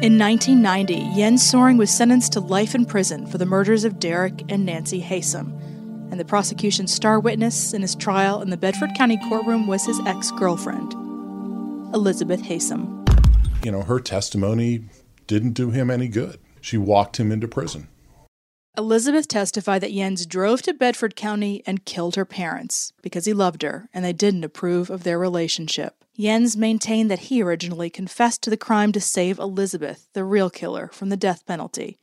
In 1990, Jens Soering was sentenced to life in prison for the murders of Derek and Nancy Haysom. And the prosecution's star witness in his trial in the Bedford County courtroom was his ex girlfriend, Elizabeth Haysom. You know, her testimony didn't do him any good. She walked him into prison. Elizabeth testified that Jens drove to Bedford County and killed her parents because he loved her and they didn't approve of their relationship. Jens maintained that he originally confessed to the crime to save Elizabeth, the real killer, from the death penalty.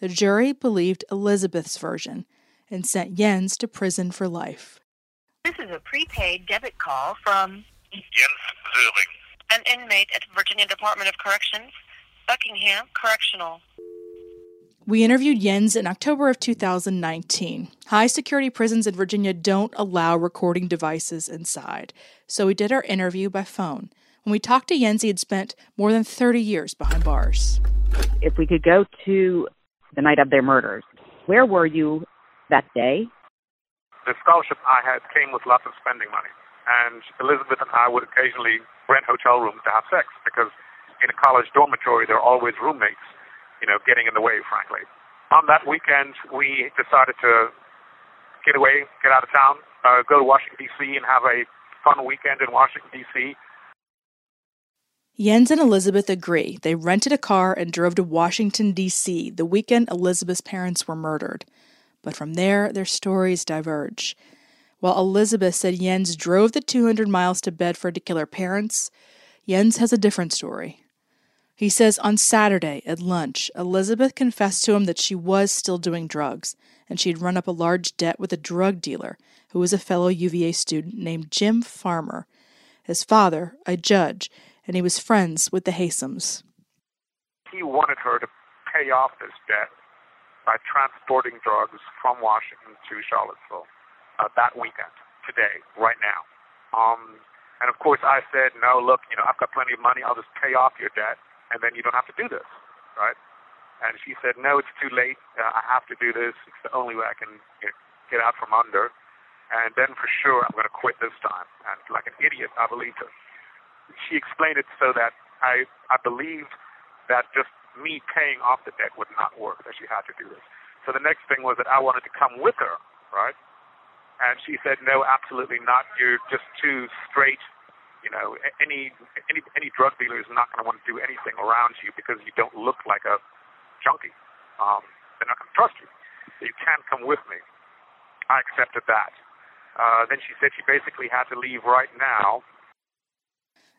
The jury believed Elizabeth's version and sent Jens to prison for life. This is a prepaid debit call from Jens Soering, an inmate at Virginia Department of Corrections, Buckingham Correctional. We interviewed Jens in October of 2019. High security prisons in Virginia don't allow recording devices inside, so we did our interview by phone. When we talked to Jens, he had spent more than 30 years behind bars. If we could go to the night of their murders, where were you that day? The scholarship I had came with lots of spending money, and Elizabeth and I would occasionally rent hotel rooms to have sex because in a college dormitory there are always roommates you know, getting in the way, frankly. On that weekend, we decided to get away, get out of town, uh, go to Washington, D.C., and have a fun weekend in Washington, D.C. Jens and Elizabeth agree. They rented a car and drove to Washington, D.C., the weekend Elizabeth's parents were murdered. But from there, their stories diverge. While Elizabeth said Jens drove the 200 miles to Bedford to kill her parents, Jens has a different story. He says on Saturday at lunch, Elizabeth confessed to him that she was still doing drugs and she had run up a large debt with a drug dealer who was a fellow UVA student named Jim Farmer. His father, a judge, and he was friends with the Haysoms. He wanted her to pay off this debt by transporting drugs from Washington to Charlottesville uh, that weekend, today, right now. Um, and of course, I said, no, look, you know, I've got plenty of money. I'll just pay off your debt and then you don't have to do this, right? And she said, no, it's too late. Uh, I have to do this. It's the only way I can you know, get out from under. And then for sure, I'm going to quit this time. And like an idiot, I believed her. She explained it so that I, I believed that just me paying off the debt would not work, that she had to do this. So the next thing was that I wanted to come with her, right? And she said, no, absolutely not. You're just too straight you know, any any any drug dealer is not going to want to do anything around you because you don't look like a junkie. Um, they're not going to trust you. You can't come with me. I accepted that. Uh, then she said she basically had to leave right now.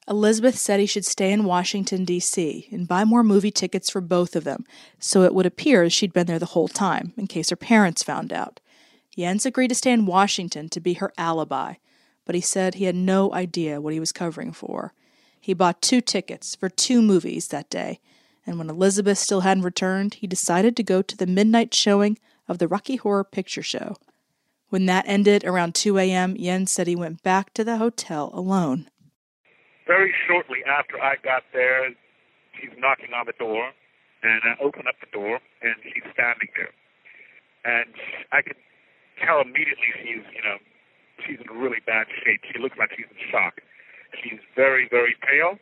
Elizabeth said he should stay in Washington, D.C., and buy more movie tickets for both of them, so it would appear she'd been there the whole time, in case her parents found out. Jens agreed to stay in Washington to be her alibi but he said he had no idea what he was covering for. He bought two tickets for two movies that day, and when Elizabeth still hadn't returned, he decided to go to the midnight showing of the Rocky Horror Picture Show. When that ended around 2 a.m., Jens said he went back to the hotel alone. Very shortly after I got there, she's knocking on the door, and I open up the door, and she's standing there. And I could tell immediately she's, you know, she's in really bad shape. She looks like she's in shock. She's very, very pale,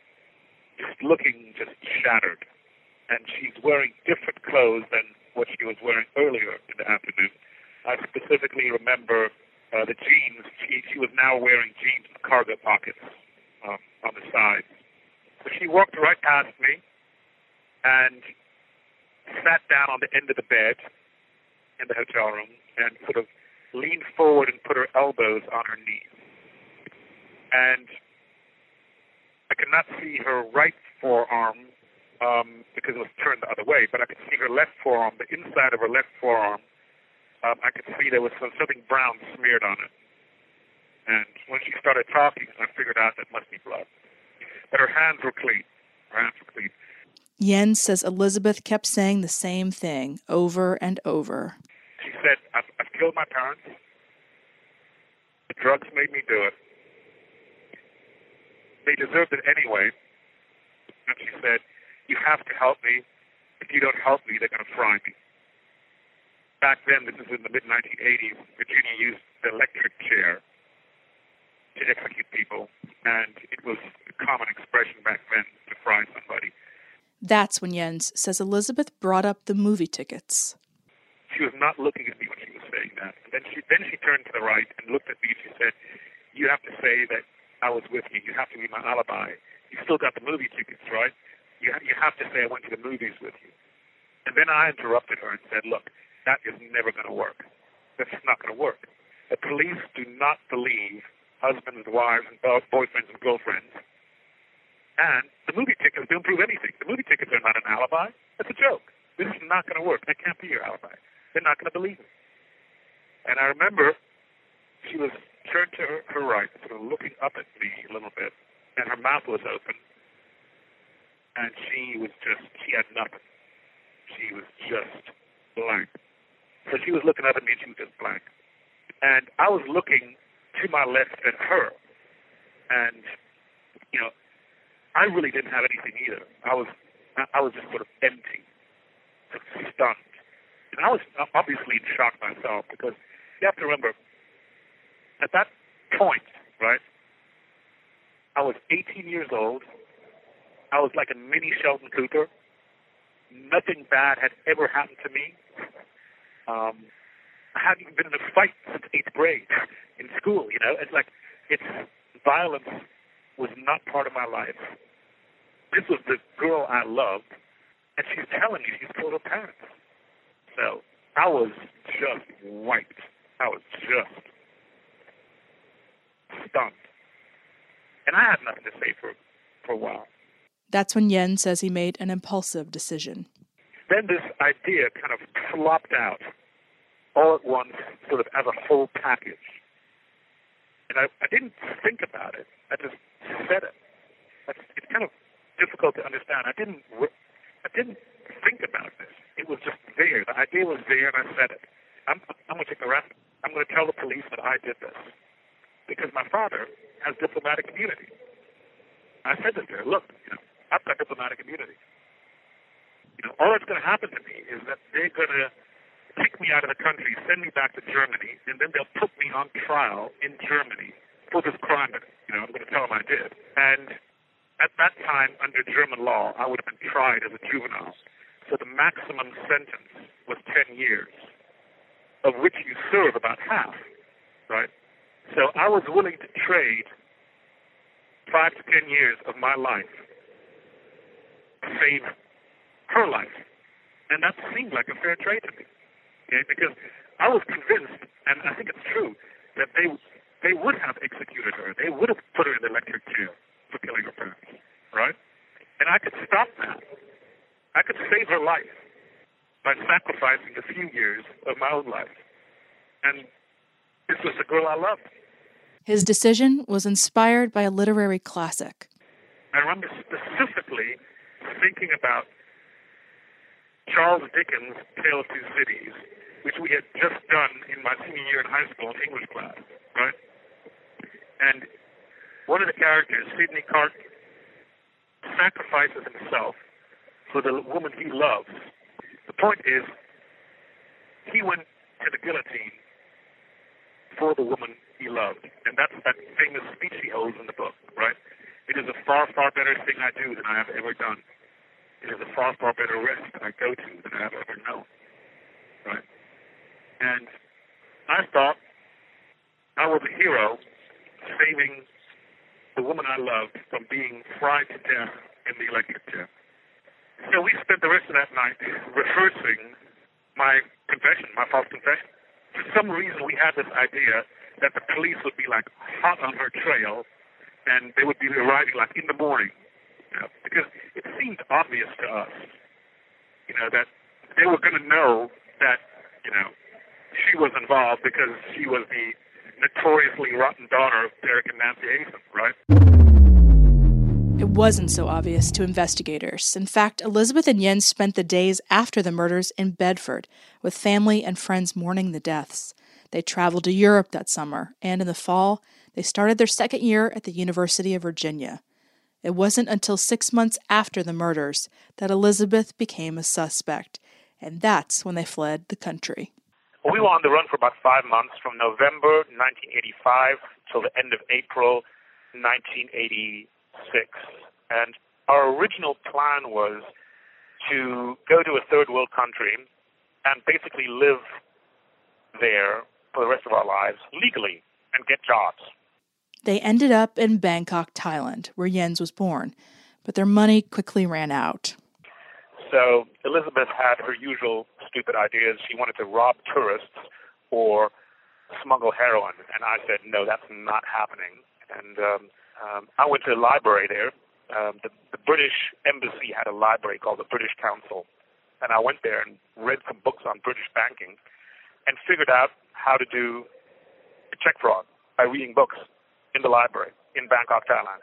just looking just shattered. And she's wearing different clothes than what she was wearing earlier in the afternoon. I specifically remember uh, the jeans. She, she was now wearing jeans with cargo pockets um, on the sides. So she walked right past me and sat down on the end of the bed in the hotel room and sort of leaned forward and put her elbows on her knees. And I could not see her right forearm um, because it was turned the other way, but I could see her left forearm, the inside of her left forearm. Um, I could see there was some, something brown smeared on it. And when she started talking, I figured out that must be blood. But her hands were clean. Her hands were clean. Jens says Elizabeth kept saying the same thing over and over. Said, I've, I've killed my parents. The drugs made me do it. They deserved it anyway. And she said, You have to help me. If you don't help me, they're going to fry me. Back then, this is in the mid 1980s, Virginia used the electric chair to execute people, and it was a common expression back then to fry somebody. That's when Jens says Elizabeth brought up the movie tickets. She was not looking at me when she was saying that. And then she then she turned to the right and looked at me. And she said, "You have to say that I was with you. You have to be my alibi. You still got the movie tickets, right? You ha- you have to say I went to the movies with you." And then I interrupted her and said, "Look, that is never going to work. That's not going to work. The police do not believe husbands, wives, and boyfriends and girlfriends. And the movie tickets don't prove anything. The movie tickets are not an alibi. That's a joke. This is not going to work. That can't be your alibi. They're not going to believe it. And I remember she was turned to her, her right, sort of looking up at me a little bit, and her mouth was open. And she was just, she had nothing. She was just blank. So she was looking up at me, and she was just blank. And I was looking to my left at her. And, you know, I really didn't have anything either. I was, I was just sort of empty, stunned. And I was obviously in shock myself because you have to remember, at that point, right, I was 18 years old. I was like a mini Sheldon Cooper. Nothing bad had ever happened to me. Um, I hadn't even been in a fight since eighth grade in school. You know, it's like it's violence was not part of my life. This was the girl I loved, and she's telling me she's killed her parents. So I was just wiped. I was just stunned, and I had nothing to say for for a while. That's when Jens says he made an impulsive decision. Then this idea kind of flopped out all at once, sort of as a whole package. And I, I didn't think about it. I just said it. That's, it's kind of difficult to understand. I didn't. I didn't think about this. It was just there. The idea was there, and I said it. I'm, I'm going to take the rest. I'm going to tell the police that I did this because my father has diplomatic immunity. I said this there. Look, you know, I've got diplomatic immunity. You know, all that's going to happen to me is that they're going to kick me out of the country, send me back to Germany, and then they'll put me on trial in Germany for this crime that you know I'm going to tell them I did. And at that time, under German law, I would have been tried as a juvenile. So the maximum sentence was 10 years, of which you serve about half, right? So I was willing to trade five to 10 years of my life to save her life. And that seemed like a fair trade to me. Okay? Because I was convinced, and I think it's true, that they they would have executed her. They would have put her in the electric chair for killing her parents, right? And I could stop that. I could save her life by sacrificing a few years of my own life. And this was the girl I loved. His decision was inspired by a literary classic. I remember specifically thinking about Charles Dickens' Tale of Two Cities which we had just done in my senior year in high school in English class, right? And one of the characters, Sidney Cart, sacrifices himself for the woman he loves. The point is, he went to the guillotine for the woman he loved. And that's that famous speech he holds in the book, right? It is a far, far better thing I do than I have ever done. It is a far, far better rest I go to than I have ever known. Right? And I thought I was a hero saving the woman I loved from being fried to death in the electric chair. So we spent the rest of that night rehearsing my confession, my false confession. For some reason, we had this idea that the police would be like hot on her trail, and they would be arriving like in the morning, you know, because it seemed obvious to us, you know, that they were going to know that, you know, she was involved because she was the notoriously rotten daughter of Derek and Nancy Haysom, right? It wasn't so obvious to investigators. In fact, Elizabeth and Jens spent the days after the murders in Bedford, with family and friends mourning the deaths. They traveled to Europe that summer, and in the fall, they started their second year at the University of Virginia. It wasn't until six months after the murders that Elizabeth became a suspect, and that's when they fled the country. We were on the run for about five months from November 1985 till the end of April 1986. And our original plan was to go to a third world country and basically live there for the rest of our lives legally and get jobs. They ended up in Bangkok, Thailand, where Jens was born, but their money quickly ran out. So Elizabeth had her usual stupid ideas. She wanted to rob tourists or smuggle heroin, and I said, no, that's not happening. And um, um, I went to the library there. Um, the, the British Embassy had a library called the British Council, and I went there and read some books on British banking, and figured out how to do check fraud by reading books in the library in Bangkok, Thailand.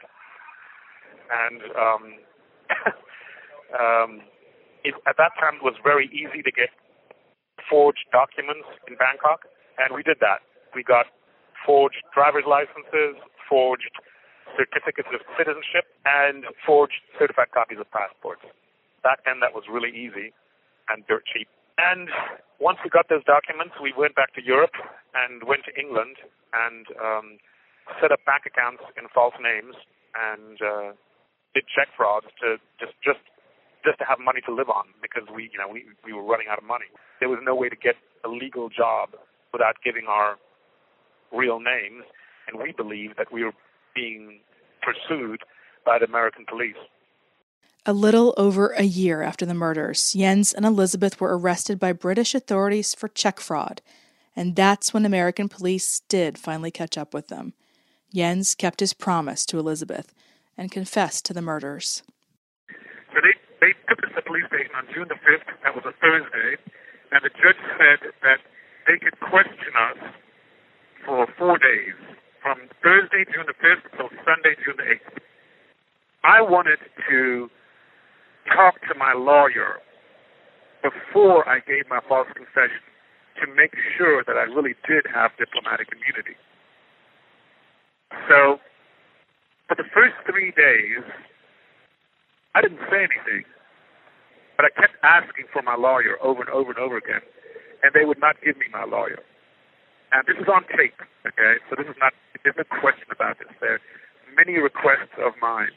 And um, um, it, at that time, it was very easy to get forged documents in Bangkok, and we did that. We got forged driver's licenses, forged certificates of citizenship, and forged certified copies of passports. Back then, that was really easy and dirt cheap. And once we got those documents, we went back to Europe and went to England and um, set up bank accounts in false names and uh, did check frauds to just just just to have money to live on because we you know we we were running out of money. There was no way to get a legal job without giving our real names, and we believed that we were being pursued by the American police. A little over a year after the murders, Jens and Elizabeth were arrested by British authorities for check fraud, and that's when American police did finally catch up with them. Jens kept his promise to Elizabeth and confessed to the murders. So they, they took us to the police station on June the 5th. That was a Thursday. And the judge said that they could question us for four days, from Thursday, June the 5th, till Sunday, June the 8th. I wanted to talk to my lawyer before I gave my false confession to make sure that I really did have diplomatic immunity. So, for the first three days, I didn't say anything, but I kept asking for my lawyer over and over and over again, and they would not give me my lawyer. And this is on tape, okay? So this is not, there's no question about this. There are many requests of mine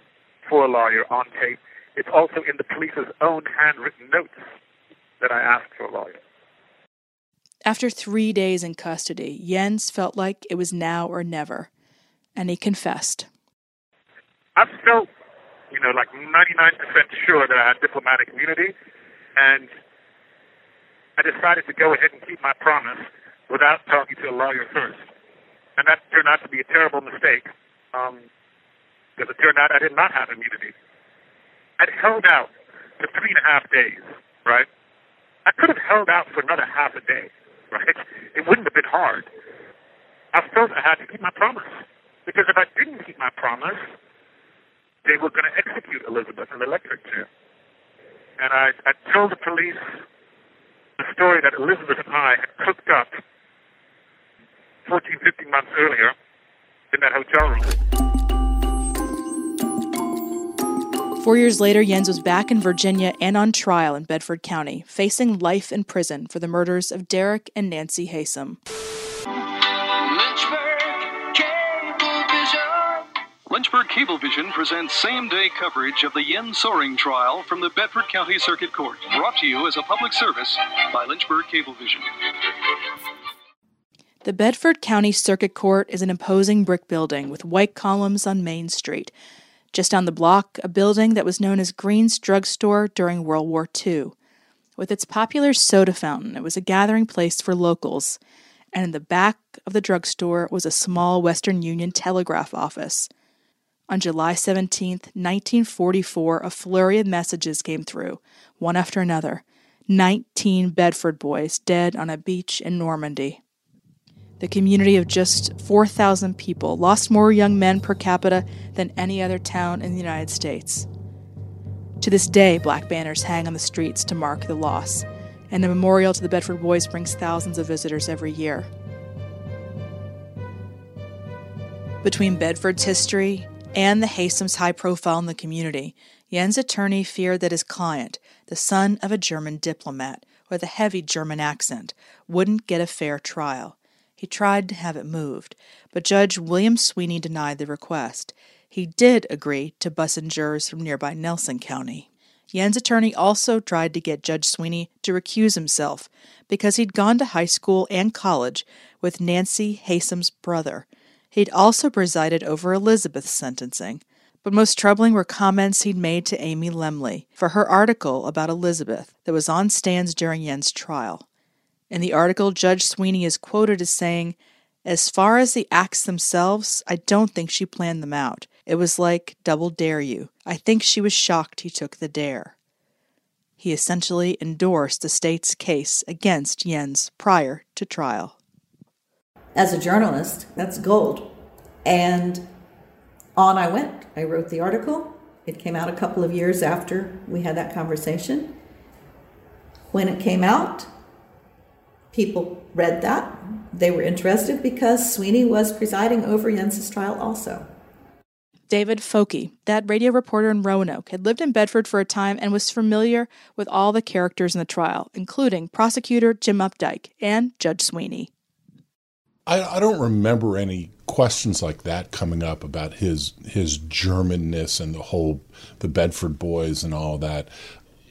for a lawyer on tape it's also in the police's own handwritten notes that I asked for a lawyer. After three days in custody, Jens felt like it was now or never, and he confessed. I felt, you know, like 99% sure that I had diplomatic immunity, and I decided to go ahead and keep my promise without talking to a lawyer first. And that turned out to be a terrible mistake, um, because it turned out I did not have immunity. I'd held out for three and a half days, right? I could have held out for another half a day, right? It wouldn't have been hard. I felt I had to keep my promise. Because if I didn't keep my promise, they were going to execute Elizabeth in the electric chair. And I, I told the police the story that Elizabeth and I had cooked up 14, 15 months earlier in that hotel room. Four years later, Jens was back in Virginia and on trial in Bedford County, facing life in prison for the murders of Derek and Nancy Haysom. Lynchburg Cablevision presents same day coverage of the Jens Soering trial from the Bedford County Circuit Court. Brought to you as a public service by Lynchburg Cablevision. The Bedford County Circuit Court is an imposing brick building with white columns on Main Street. Just down the block, a building that was known as Green's Drugstore during World War II. With its popular soda fountain, it was a gathering place for locals, and in the back of the drugstore was a small Western Union telegraph office. On July 17, 1944, a flurry of messages came through, one after another. 19 Bedford boys dead on a beach in Normandy. The community of just 4,000 people lost more young men per capita than any other town in the United States. To this day, black banners hang on the streets to mark the loss, and a memorial to the Bedford Boys brings thousands of visitors every year. Between Bedford's history and the Haysoms' high profile in the community, Jens' attorney feared that his client, the son of a German diplomat with a heavy German accent, wouldn't get a fair trial. He tried to have it moved, but Judge William Sweeney denied the request. He did agree to bus in jurors from nearby Nelson County. Jens' attorney also tried to get Judge Sweeney to recuse himself because he'd gone to high school and college with Nancy Haysom's brother. He'd also presided over Elizabeth's sentencing. But most troubling were comments he'd made to Amy Lemley for her article about Elizabeth that was on stands during Jens' trial. In the article, Judge Sweeney is quoted as saying, As far as the acts themselves, I don't think she planned them out. It was like double dare you. I think she was shocked he took the dare. He essentially endorsed the state's case against Jens' prior to trial as a journalist, that's gold. And on I went. I wrote the article. It came out a couple of years after we had that conversation. When it came out, people read that. They were interested because Sweeney was presiding over Jens's trial also. David Foulke, that radio reporter in Roanoke, had lived in Bedford for a time and was familiar with all the characters in the trial, including prosecutor Jim Updike and Judge Sweeney. I, I don't remember any questions like that coming up about his his Germanness and the whole the Bedford boys and all that.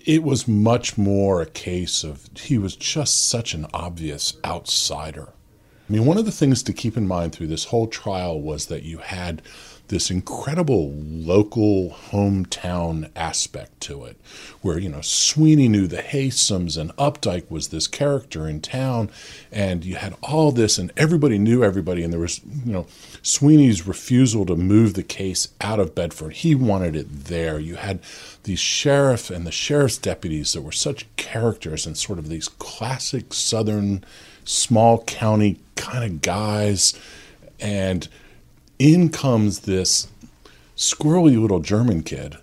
It was much more a case of he was just such an obvious outsider. I mean, one of the things to keep in mind through this whole trial was that you had this incredible local hometown aspect to it, where, you know, Sweeney knew the Haysoms and Updike was this character in town, and you had all this, and everybody knew everybody, and there was, you know, Sweeney's refusal to move the case out of Bedford. He wanted it there. You had these sheriff and the sheriff's deputies that were such characters and sort of these classic southern small county kind of guys and in comes this squirrely little German kid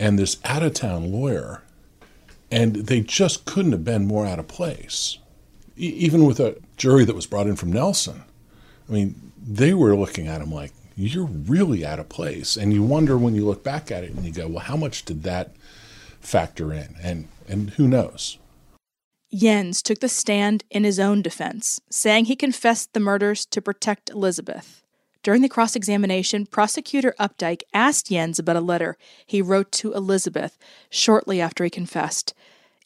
and this out of town lawyer, and they just couldn't have been more out of place. E- even with a jury that was brought in from Nelson, I mean, they were looking at him like, you're really out of place. And you wonder when you look back at it and you go, well, how much did that factor in? And, and who knows? Jens took the stand in his own defense, saying he confessed the murders to protect Elizabeth. During the cross examination, prosecutor Updike asked Jens about a letter he wrote to Elizabeth shortly after he confessed.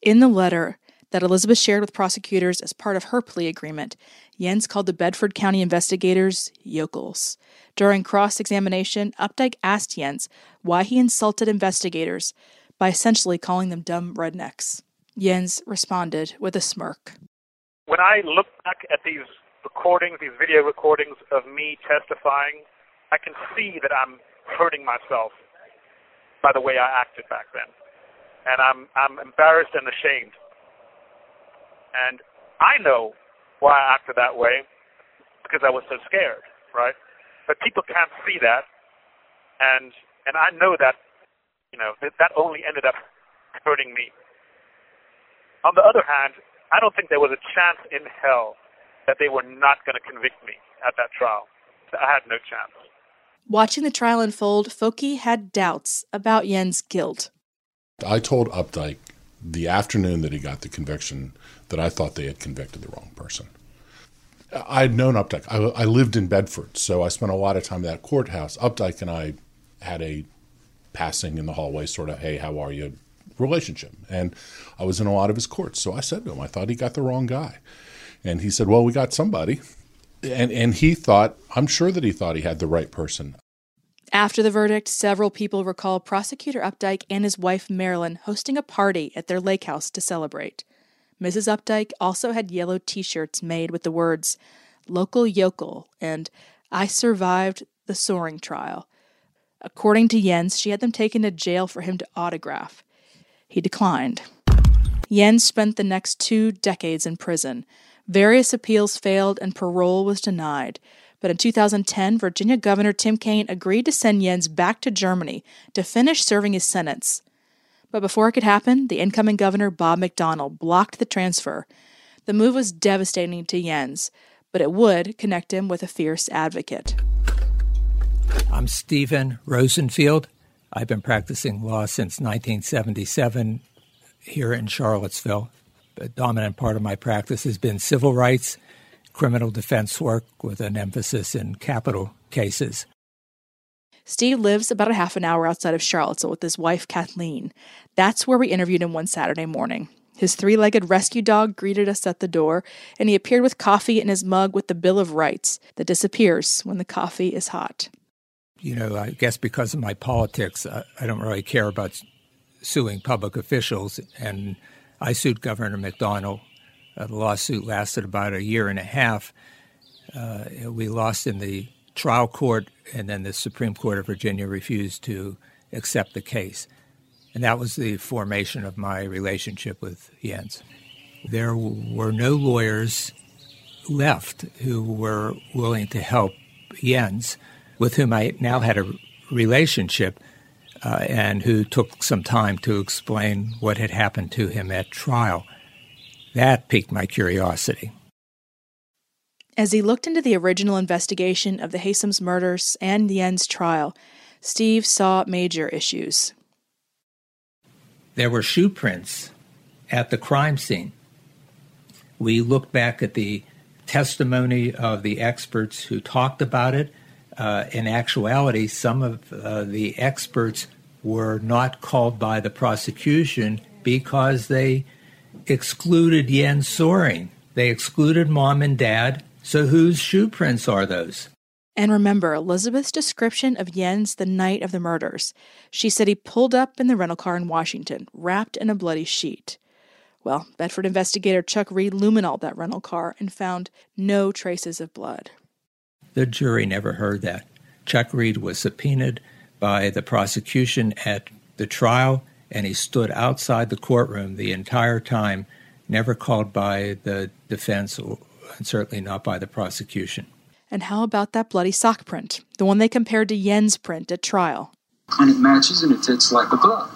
In the letter that Elizabeth shared with prosecutors as part of her plea agreement, Jens called the Bedford County investigators yokels. During cross examination, Updike asked Jens why he insulted investigators by essentially calling them dumb rednecks. Jens responded with a smirk. When I look back at these recordings, these video recordings of me testifying, I can see that I'm hurting myself by the way I acted back then. And I'm I'm embarrassed and ashamed. And I know why I acted that way because I was so scared, right? But people can't see that. And and I know that you know, that, that only ended up hurting me. On the other hand, I don't think there was a chance in hell that they were not going to convict me at that trial. I had no chance. Watching the trial unfold, Foulke had doubts about Jens' guilt. I told Updike the afternoon that he got the conviction that I thought they had convicted the wrong person. I had known Updike. I, I lived in Bedford, so I spent a lot of time at that courthouse. Updike and I had a passing in the hallway, sort of, hey, how are you relationship. And I was in a lot of his courts. So I said to him, I thought he got the wrong guy. And he said, Well, we got somebody. And, and he thought, I'm sure that he thought he had the right person. After the verdict, several people recall Prosecutor Updike and his wife Marilyn hosting a party at their lake house to celebrate. Mrs. Updike also had yellow t shirts made with the words, Local Yokel and I survived the Soering trial. According to Jens, she had them taken to jail for him to autograph. He declined. Jens spent the next two decades in prison. Various appeals failed and parole was denied. But in 2010, Virginia Governor Tim Kaine agreed to send Jens back to Germany to finish serving his sentence. But before it could happen, the incoming governor, Bob McDonnell, blocked the transfer. The move was devastating to Jens, but it would connect him with a fierce advocate. I'm Stephen Rosenfield. I've been practicing law since 1977 here in Charlottesville dominant part of my practice has been civil rights, criminal defense work with an emphasis in capital cases. Steve lives about a half an hour outside of Charlottesville with his wife, Kathleen. That's where we interviewed him one Saturday morning. His three legged rescue dog greeted us at the door, and he appeared with coffee in his mug with the Bill of Rights that disappears when the coffee is hot. You know, I guess because of my politics, I, I don't really care about suing public officials, and I sued Governor McDonnell. Uh, the lawsuit lasted about a year and a half. Uh, we lost in the trial court, and then the Supreme Court of Virginia refused to accept the case. And that was the formation of my relationship with Jens. There were no lawyers left who were willing to help Jens, with whom I now had a relationship, uh, and who took some time to explain what had happened to him at trial. That piqued my curiosity. As he looked into the original investigation of the Haysoms murders and Jens' trial, Steve saw major issues. There were shoe prints at the crime scene. We looked back at the testimony of the experts who talked about it. Uh, in actuality, some of uh, the experts were not called by the prosecution because they excluded Jens Soering. They excluded mom and dad. So, whose shoe prints are those? And remember Elizabeth's description of Jens the night of the murders. She said he pulled up in the rental car in Washington, wrapped in a bloody sheet. Well, Bedford investigator Chuck Reed luminoled that rental car and found no traces of blood. The jury never heard that. Chuck Reed was subpoenaed by the prosecution at the trial, and he stood outside the courtroom the entire time, never called by the defense, and certainly not by the prosecution. And how about that bloody sock print, the one they compared to Jens' print at trial? And it matches and it fits like a glove.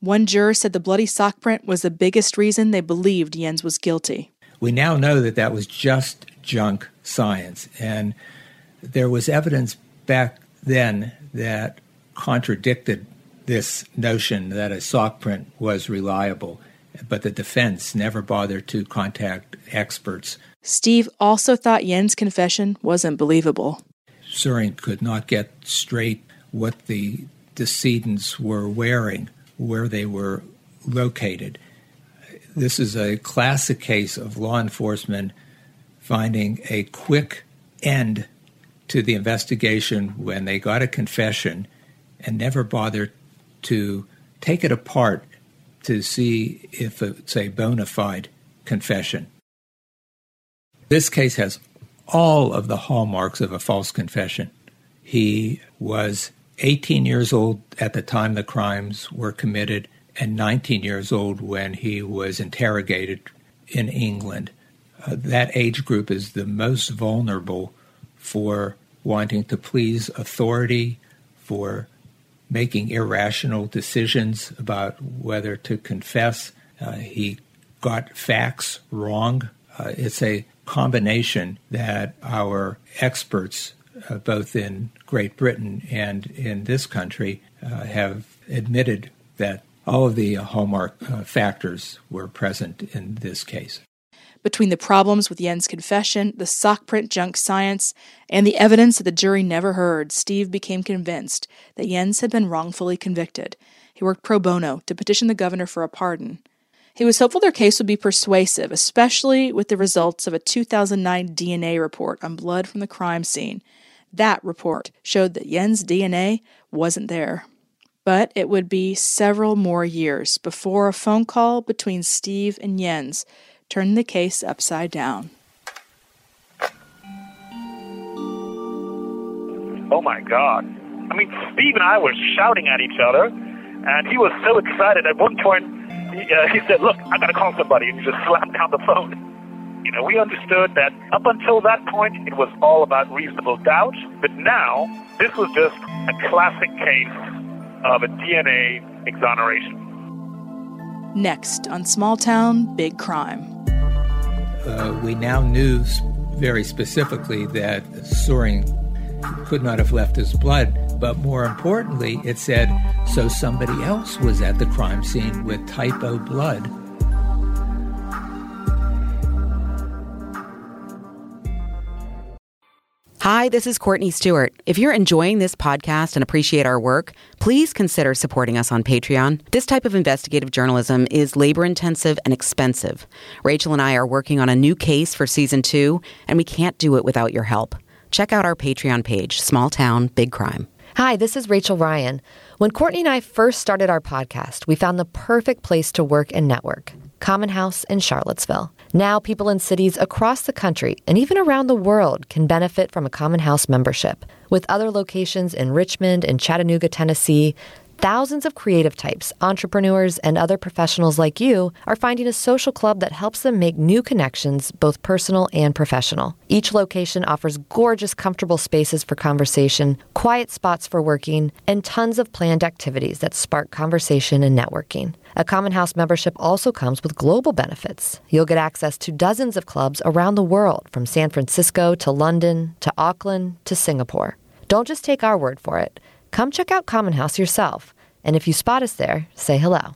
One juror said the bloody sock print was the biggest reason they believed Jens was guilty. We now know that that was just junk science. And there was evidence back then that contradicted this notion that a sock print was reliable, but the defense never bothered to contact experts Steve also thought Jens' confession wasn't believable. Soering could not get straight what the decedents were wearing, where they were located. This is a classic case of law enforcement finding a quick end to the investigation when they got a confession and never bothered to take it apart to see if it's a bona fide confession. This case has all of the hallmarks of a false confession. He was 18 years old at the time the crimes were committed and 19 years old when he was interrogated in England. Uh, that age group is the most vulnerable for wanting to please authority, for making irrational decisions about whether to confess. Uh, he got facts wrong. Uh, it's a combination that our experts, uh, both in Great Britain and in this country, uh, have admitted that all of the hallmark uh, factors were present in this case. Between the problems with Jens' confession, the sock print junk science, and the evidence that the jury never heard, Steve became convinced that Jens had been wrongfully convicted. He worked pro bono to petition the governor for a pardon. He was hopeful their case would be persuasive, especially with the results of a 2009 DNA report on blood from the crime scene. That report showed that Jens' DNA wasn't there. But it would be several more years before a phone call between Steve and Jens turned the case upside down. Oh my God. I mean, Steve and I were shouting at each other, and he was so excited. At one point, he, uh, he said, Look, I got to call somebody. And he just slammed down the phone. You know, we understood that up until that point, it was all about reasonable doubt. But now, this was just a classic case of a DNA exoneration. Next on Small Town, Big Crime. Uh, we now knew very specifically that Soering could not have left his blood but more importantly, it said, so somebody else was at the crime scene with type O blood. Hi, this is Courtney Stewart. If you're enjoying this podcast and appreciate our work, please consider supporting us on Patreon. This type of investigative journalism is labor intensive and expensive. Rachel and I are working on a new case for season two, and we can't do it without your help. Check out our Patreon page, Small Town, Big Crime. Hi, this is Rachel Ryan. When Courtney and I first started our podcast, we found the perfect place to work and network Common House in Charlottesville. Now, people in cities across the country and even around the world can benefit from a Common House membership. With other locations in Richmond and Chattanooga, Tennessee, Thousands of creative types, entrepreneurs, and other professionals like you are finding a social club that helps them make new connections, both personal and professional. Each location offers gorgeous, comfortable spaces for conversation, quiet spots for working, and tons of planned activities that spark conversation and networking. A Common House membership also comes with global benefits. You'll get access to dozens of clubs around the world, from San Francisco to London to Auckland to Singapore. Don't just take our word for it. Come check out Common House yourself. And if you spot us there, say hello.